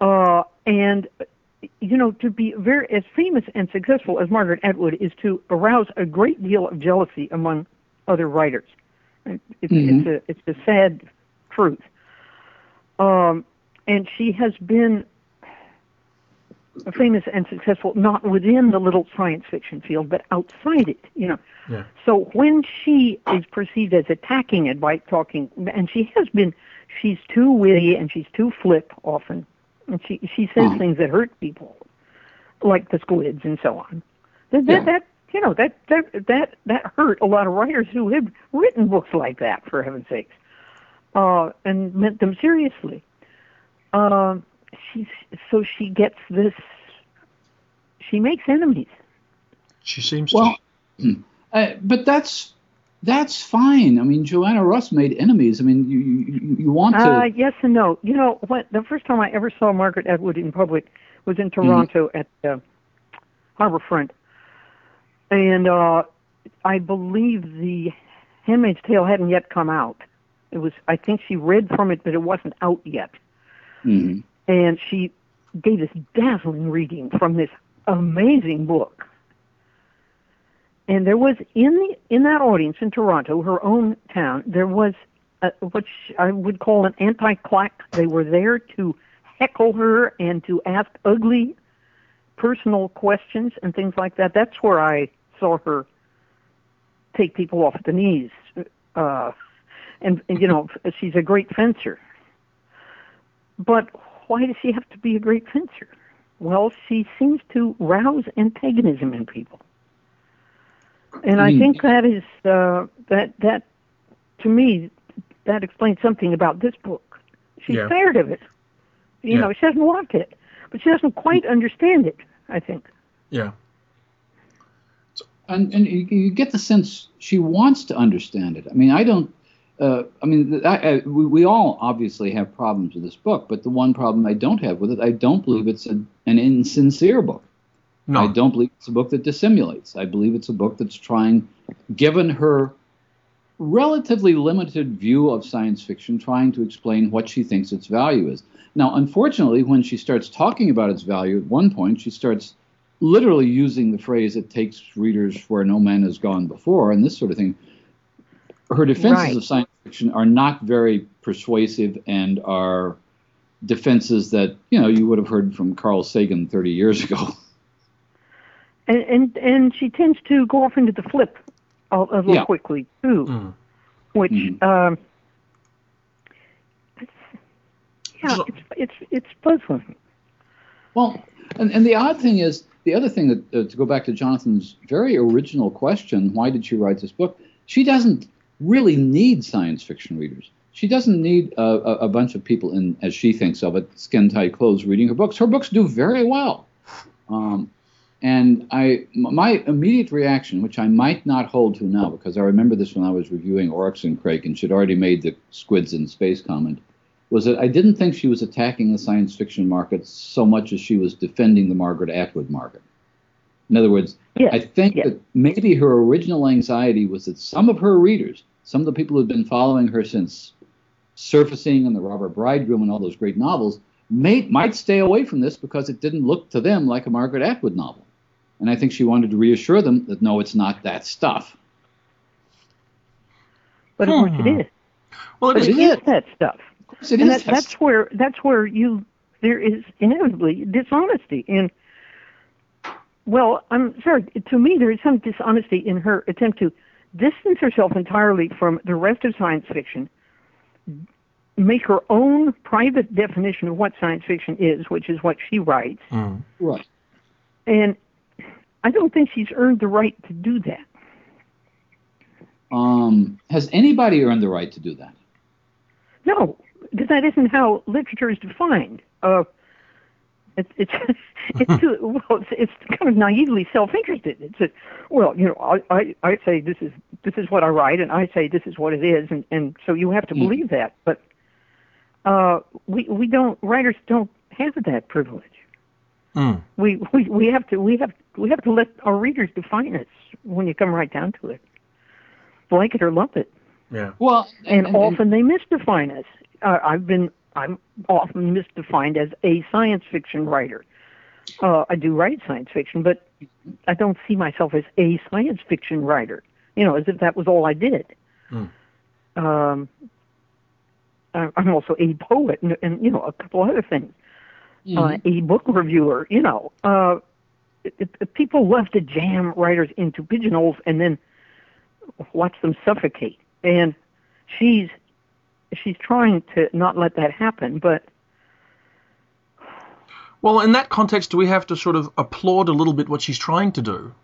Uh, and you know, to be very as famous and successful as Margaret Atwood is to arouse a great deal of jealousy among other writers. It, it's Mhm. it's a it's a sad truth. Um, and she has been famous and successful not within the little science fiction field, but outside it. You know. Yeah. So when she is perceived as attacking it by talking, and she has been, she's too witty and she's too flip often, and she she says Hmm. things that hurt people, like the squids and so on. That that, Yeah. that you know that that that that hurt a lot of writers who had written books like that for heaven's sakes, uh, and meant them seriously. Um, she's so she gets this. She makes enemies. She seems Well, to. uh, but that's that's fine. I mean, Joanna Russ made enemies. I mean, you you, you want to. Uh, yes and no. You know what? The first time I ever saw Margaret Atwood in public was in Toronto at the uh, Harbourfront, and uh, I believe the Handmaid's Tale hadn't yet come out. It was. I think she read from it, but it wasn't out yet. Mm-hmm. and she gave this dazzling reading from this amazing book. And there was in the in that audience in Toronto, her own town, there was a, what I would call an anti-claque. They were there to heckle her and to ask ugly personal questions and things like that. That's where I saw her take people off the knees. Uh, and, and you know, she's a great fencer. But why does she have to be a great fencer? Well, she seems to rouse antagonism in people, and I Hmm. think that is uh, that that to me that explains something about this book. She's Yeah. tired of it. You Yeah. know, she doesn't want it, but she doesn't quite understand it. I think. Yeah. and and you, you get the sense she wants to understand it. I mean, I don't. Uh, I mean, I, I, we, we all obviously have problems with this book, but the one problem I don't have with it, I don't believe it's a, an insincere book. No. I don't believe it's a book that dissimulates. I believe it's a book that's trying, given her relatively limited view of science fiction, trying to explain what she thinks its value is. Now, unfortunately, when she starts talking about its value, at one point she starts literally using the phrase "it takes readers where no man has gone before" and this sort of thing. Her defenses Right. of science fiction are not very persuasive and are defenses that you know you would have heard from Carl Sagan 30 years ago. And and and she tends to go off into the flip a, a little Yeah. quickly too, Mm. which Mhm. um, it's, yeah, So- it's it's it's puzzling. Well, and, and the odd thing is, the other thing that, uh, to go back to Jonathan's very original question, why did she write this book? She doesn't really need science fiction readers. She doesn't need a, a, a bunch of people in, as she thinks of it, skin tight clothes reading her books. Her books do very well. Um, and I, my immediate reaction, which I might not hold to now, because I remember this when I was reviewing Oryx and Crake, and she'd already made the squids in space comment, was that I didn't think she was attacking the science fiction market so much as she was defending the Margaret Atwood market. In other words, Yes, I think yes. that maybe her original anxiety was that some of her readers, some of the people who've been following her since Surfacing and The Robber Bridegroom and all those great novels, may, might stay away from this because it didn't look to them like a Margaret Atwood novel. And I think she wanted to reassure them that no, it's not that stuff. But of course Hmm. it is. Well, it But is. it is. is that stuff. Of course it and is. that, that's where that's where you there is inevitably dishonesty in well i'm sorry to me there is some dishonesty in her attempt to distance herself entirely from the rest of science fiction make her own private definition of what science fiction is which is what she writes Mm. right. and i don't think she's earned the right to do that Um, has anybody earned the right to do that? No, because that isn't how literature is defined. Uh, it's it's it's too, well, it's, it's kind of naively self-interested. It's a, well, you know, I, I I say this is this is what I write, and I say this is what it is, and and so you have to Hmm. believe that. But uh, we we don't writers don't have that privilege. Mm. We, we we have to we have we have to let our readers define us when you come right down to it. Like it or lump it Yeah. Well, and, often they misdefine us. Uh, I've been I'm often misdefined as a science fiction writer. Uh, I do write science fiction, but I don't see myself as a science fiction writer. You know, as if that was all I did. Hmm. Um, I- I'm also a poet and, and you know a couple other things. Mhm. Uh, a book reviewer. You know, uh, it, it, people love to jam writers into pigeonholes and then watch them suffocate. And she's she's trying to not let that happen, but Well, in that context, do we have to sort of applaud a little bit what she's trying to do?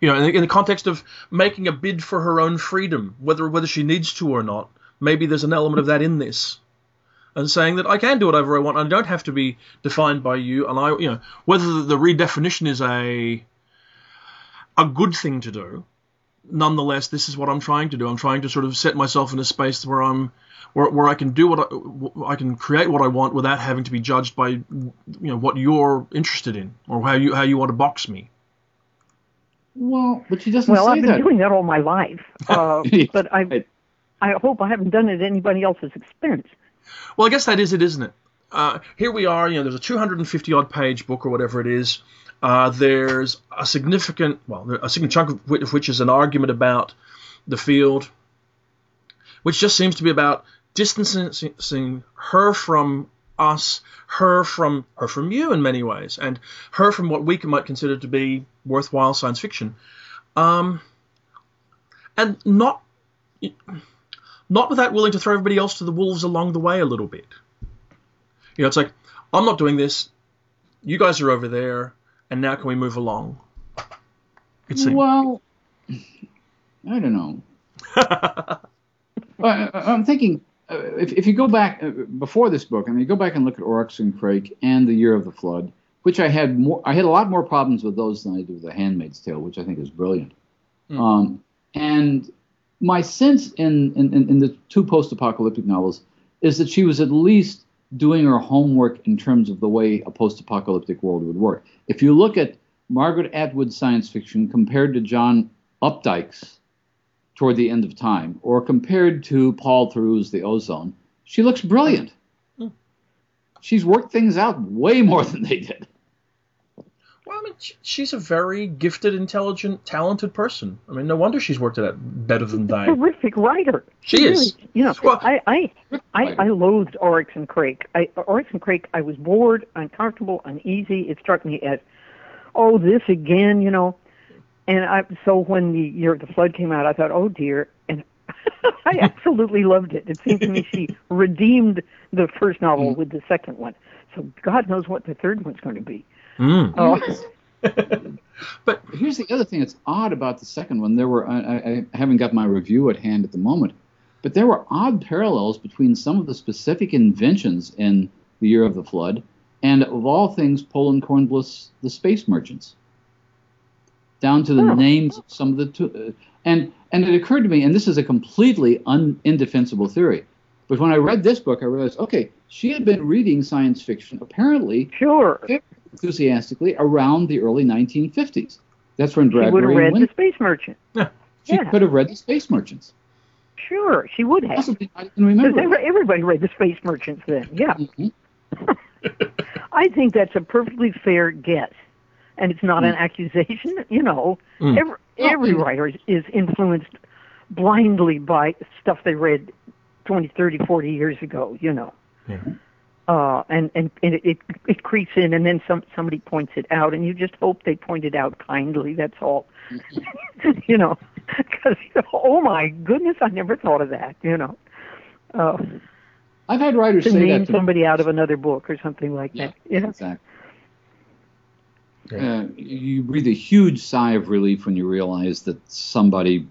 You know, in the, in the context of making a bid for her own freedom, whether whether she needs to or not. Maybe there's an element of that in this, and saying that I can do whatever I want. I don't have to be defined by you, and I, you know, whether the, the redefinition is a a good thing to do. Nonetheless, this is what I'm trying to do. I'm trying to sort of set myself in a space where I'm where, where I can do what I, I can create what I want without having to be judged by you know what you're interested in or how you how you want to box me. well, but she doesn't well, say I've been that. doing that all my life. Uh, but I. I hope I haven't done it at anybody else's expense. Well, I guess that is it, isn't it? Uh, here we are. You know, there's a 250 odd page book or whatever it is. Uh, there's a significant, well, a significant chunk of which, of which is an argument about the field, which just seems to be about distancing her from us, her from her from you in many ways, and her from what we might consider to be worthwhile science fiction, um, and not not without willing to throw everybody else to the wolves along the way a little bit. You know, it's like I'm not doing this. You guys are over there, and now can we move along? It seems. Well, I don't know. I, I'm thinking uh, if, if you go back uh, before this book, I mean, you go back and look at Oryx and Crake and The Year of the Flood, which I had more, I had a lot more problems with those than I do with The Handmaid's Tale, which I think is brilliant. Hmm. Um, and my sense in, in, in the two post-apocalyptic novels is that she was at least doing her homework in terms of the way a post-apocalyptic world would work. If you look at Margaret Atwood's science fiction compared to John Updike's toward the end of time, or compared to Paul Theroux's The O-Zone, she looks brilliant. Mm. She's worked things out way more than they did. Well, I mean, she's a very gifted, intelligent, talented person. I mean, no wonder she's worked at it better than they. Terrific writer. She is. Really, you know, Well- I, I I I loathed Oryx and Crake. I, Oryx and Crake. I was bored, uncomfortable, uneasy. It struck me as, oh, this again, you know. And I so when the year of the flood came out, I thought, oh dear, and I absolutely loved it. It seemed to me she redeemed the first novel hmm. with the second one. So God knows what the third one's going to be. Mm. Oh, But Here's the other thing that's odd about the second one. There were I, I, I haven't got my review at hand at the moment, but there were odd parallels between some of the specific inventions in the year of the flood and, of all things, Pohl and Kornbluth's The Space Merchants, down to the Oh. names of some of the. Two, uh, and, and it occurred to me, and this is a completely un, indefensible theory, but when I read this book, I realized, okay, she had been reading science fiction apparently Sure. Enthusiastically around the early 1950s. That's when She would have Bradbury read and The Win- Space Merchant. she yeah. could have read The Space Merchants. Sure, she would have. Possibly not even Because remember. every- everybody read The Space Merchants then. Yeah. Mhm. I think that's a perfectly fair guess. And it's not an accusation, you know. Mm. Every, every Mm. writer is, is influenced blindly by stuff they read 20, 30, 40 years ago, you know. Yeah. Uh, and and, and it, it, it creeps in, and then some somebody points it out, and you just hope they point it out kindly. That's all, you know. Because oh my goodness, I never thought of that. You know, uh, I've had writers to say name that to somebody out of another book or something like Yeah, that. Yeah. exactly. Yeah. Uh, you breathe a huge sigh of relief when you realize that somebody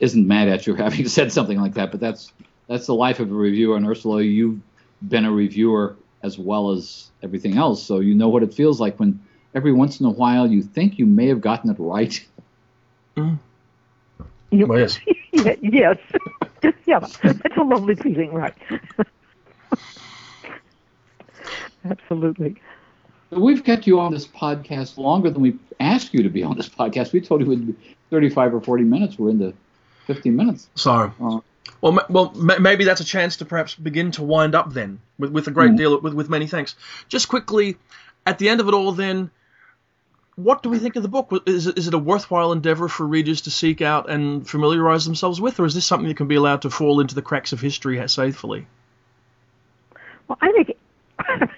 isn't mad at you having said something like that. But that's that's the life of a reviewer. And Ursula, you've been a reviewer as well as everything else, so you know what it feels like when every once in a while you think you may have gotten it right. You- yes. yes. yeah, that's a lovely feeling, right? Absolutely. We've kept you on this podcast longer than we asked you to be on this podcast. We told you it would be 35 or 40 minutes. We're into 50 minutes. Sorry. Uh, well, ma- well, ma- maybe that's a chance to perhaps begin to wind up then, with, with a great Mm. deal with, with many thanks. Just quickly, at the end of it all, then, what do we think of the book? Is it, is it a worthwhile endeavor for readers to seek out and familiarize themselves with, or is this something that can be allowed to fall into the cracks of history safely? Well, I think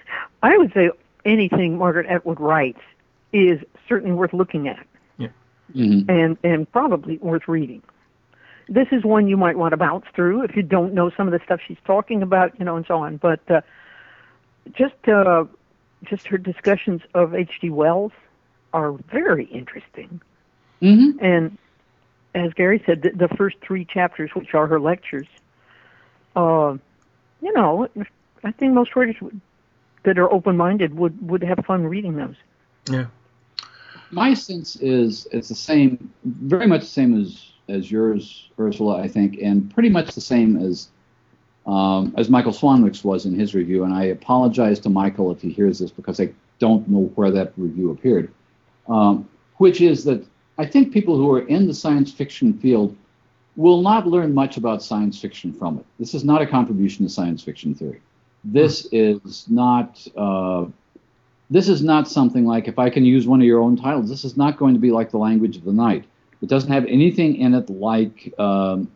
I would say anything Margaret Atwood writes is certainly worth looking at mhm. and and probably worth reading. This is one you might want to bounce through if you don't know some of the stuff she's talking about, you know, and so on. But uh, just uh, just her discussions of H.G. Wells are very interesting. Mhm. And as Gary said, the, the first three chapters, which are her lectures, uh, you know, I think most writers would, that are open-minded would would have fun reading those. Yeah. My sense is it's the same, very much the same as as yours, Ursula, I think, and pretty much the same as um, as Michael Swanwick's was in his review. And I apologize to Michael if he hears this because I don't know where that review appeared. Um, which is that I think people who are in the science fiction field will not learn much about science fiction from it. This is not a contribution to science fiction theory. This is not. Uh, this is not something like if I can use one of your own titles. This is not going to be like the language of the night. It doesn't have anything in it like um,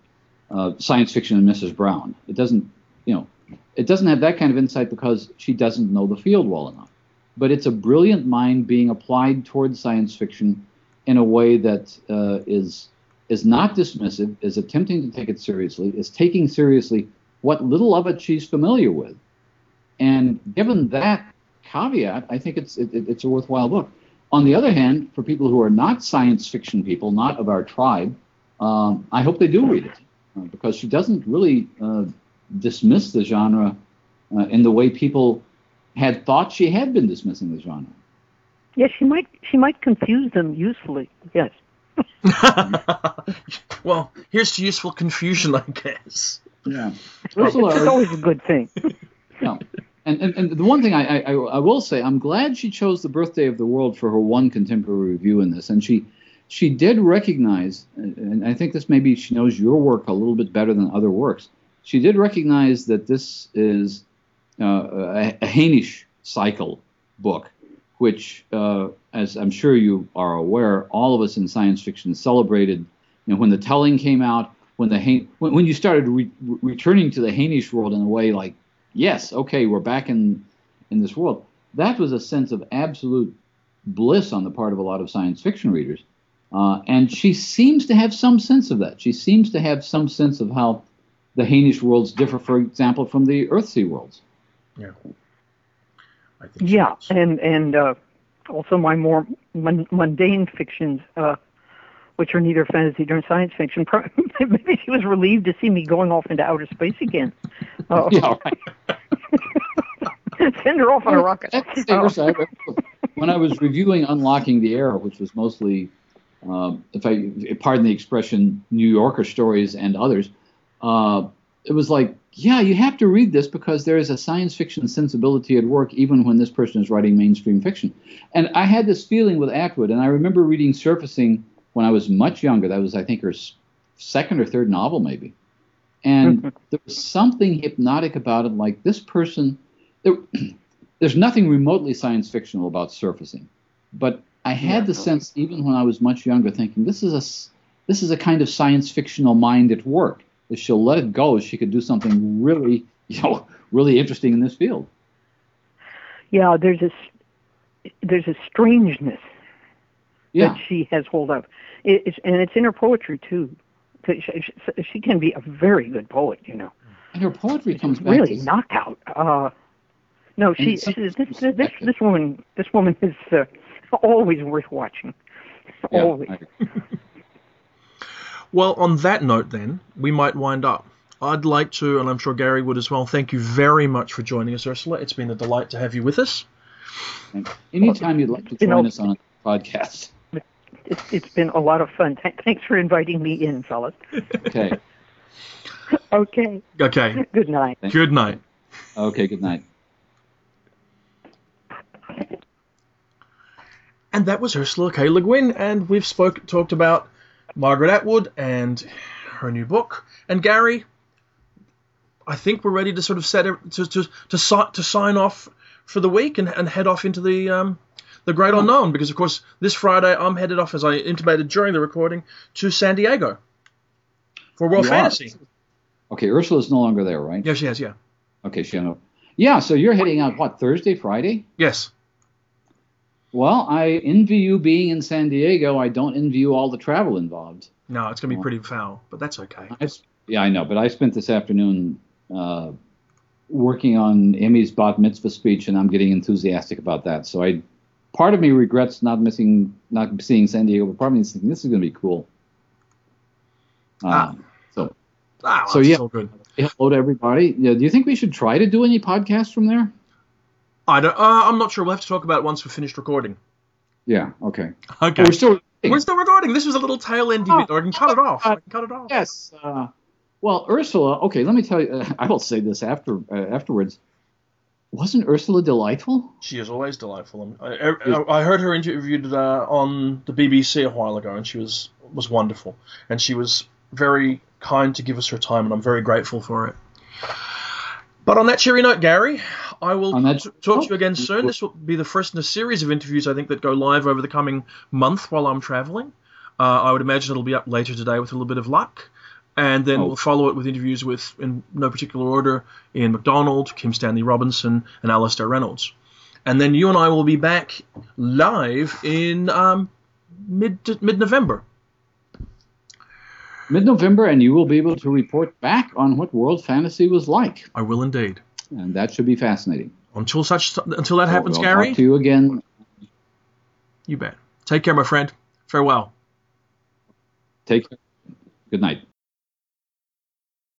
uh, science fiction and Mrs. Brown. It doesn't, you know, it doesn't have that kind of insight because she doesn't know the field well enough. But it's a brilliant mind being applied towards science fiction in a way that uh, is is not dismissive, is attempting to take it seriously, is taking seriously what little of it she's familiar with. And given that caveat, I think it's it, it- it's a worthwhile book. On the other hand, for people who are not science fiction people, not of our tribe, um, I hope they do read it uh, because she doesn't really uh, dismiss the genre uh, in the way people had thought she had been dismissing the genre. Yes, she might she might confuse them usefully. Yes. well, here's to useful confusion, I guess. Yeah. It's, Ursula, it's always a good thing. Yeah. And, and, and the one thing I, I, I will say, I'm glad she chose the birthday of the world for her one contemporary review in this. And she she did recognize, and I think this maybe she knows your work a little bit better than other works. She did recognize that this is uh, a, a Hainish cycle book, which, uh, as I'm sure you are aware, all of us in science fiction celebrated. You know, when the telling came out, when the when, when you started re- re- returning to the Hainish world in a way like yes, okay, we're back in in this world. That was a sense of absolute bliss on the part of a lot of science fiction readers, uh, and she seems to have some sense of that. She seems to have some sense of how the Hainish worlds differ, for example, from the Earthsea worlds. Yeah. I think Yeah, does. and and uh, also my more mun- mundane fictions uh, which are neither fantasy nor science fiction. Maybe she was relieved to see me going off into outer space again. Uh, Yeah, right. send her off on a rocket. Oh. the other side. When I was reviewing Unlocking the Air, which was mostly, um, if I pardon the expression, New Yorker stories and others, uh, it was like, yeah, you have to read this because there is a science fiction sensibility at work, even when this person is writing mainstream fiction. And I had this feeling with Atwood, and I remember reading Surfacing when I was much younger. That was, I think, her second or third novel, maybe. And there was something hypnotic about it, like this person. There, there's nothing remotely science fictional about surfacing, but I had the sense, even when I was much younger, thinking this is a this is a kind of science fictional mind at work. If she'll let it go, she could do something really, you know, really interesting in this field. Yeah, there's a there's a strangeness Yeah, that she has hold of, it's, and it's in her poetry too. 'Cause She, she, she can be a very good poet, you know. and her poetry comes back. really to, knockout. Uh, no, she, she this, this this this woman this woman is uh, always worth watching. yeah, always. Well, on that note, then, we might wind up. I'd like to, and I'm sure Gary would as well, thank you very much for joining us, Ursula. It's been a delight to have you with us. anytime you'd like to You know- join us on a podcast, It's it's been a lot of fun. Th- thanks for inviting me in, fellas. okay, Okay. Okay, Good night. good night. okay, good night. And that was Ursula K. Le Guin, and we've spoke talked about Margaret Atwood and her new book. And Gary, I think we're ready to sort of set it, to to to, si- to sign off for the week and, and head off into the um, the great unknown because of course this Friday I'm headed off as I intimated during the recording to San Diego for World You are. Fantasy. Okay, Ursula's no longer there, right? Yes, yes, yeah, Okay, she Yeah, so you're heading out what Thursday, Friday? yes. Well, I envy you being in San Diego. I don't envy you all the travel involved. No, it's gonna be pretty foul, but that's okay. I've, yeah, I know, but I spent this afternoon uh, working on Emmy's bat mitzvah speech, and I'm getting enthusiastic about that. So I, part of me regrets not missing, not seeing San Diego, but part of me is thinking this is going to be cool. Ah. Um, so Ah, So, yeah. all good. hello to everybody. Yeah, do you think we should try to do any podcasts from there? I don't. Uh, I'm not sure. We'll have to talk about it once we've finished recording. Yeah. Okay. Okay. We're still. We're still recording. This was a little tail end. Oh, I can cut it off. I uh, can cut it off. Yes. Uh, well, Ursula. Okay, let me tell you. Uh, I will say this after uh, afterwards. Wasn't Ursula delightful? She is always delightful. I, I, I heard her interviewed uh, on the BBC a while ago, and she was was wonderful. And she was very kind to give us her time, and I'm very grateful for it. But on that cheery note, Gary, I will t- talk to you again soon. This will be the first in a series of interviews, I think, that go live over the coming month while I'm traveling. Uh, I would imagine it'll be up later today with a little bit of luck. And then Oh. we'll follow it with interviews with, in no particular order, Ian McDonald, Kim Stanley Robinson, and Alastair Reynolds. And then you and I will be back live in um, mid mid November. Mid-November, and you will be able to report back on what World Fantasy was like, I will indeed. and that should be fascinating. Until such until that So happens, we'll Gary, Talk to you again. you bet. Take care, my friend. Farewell. Take care. Good night.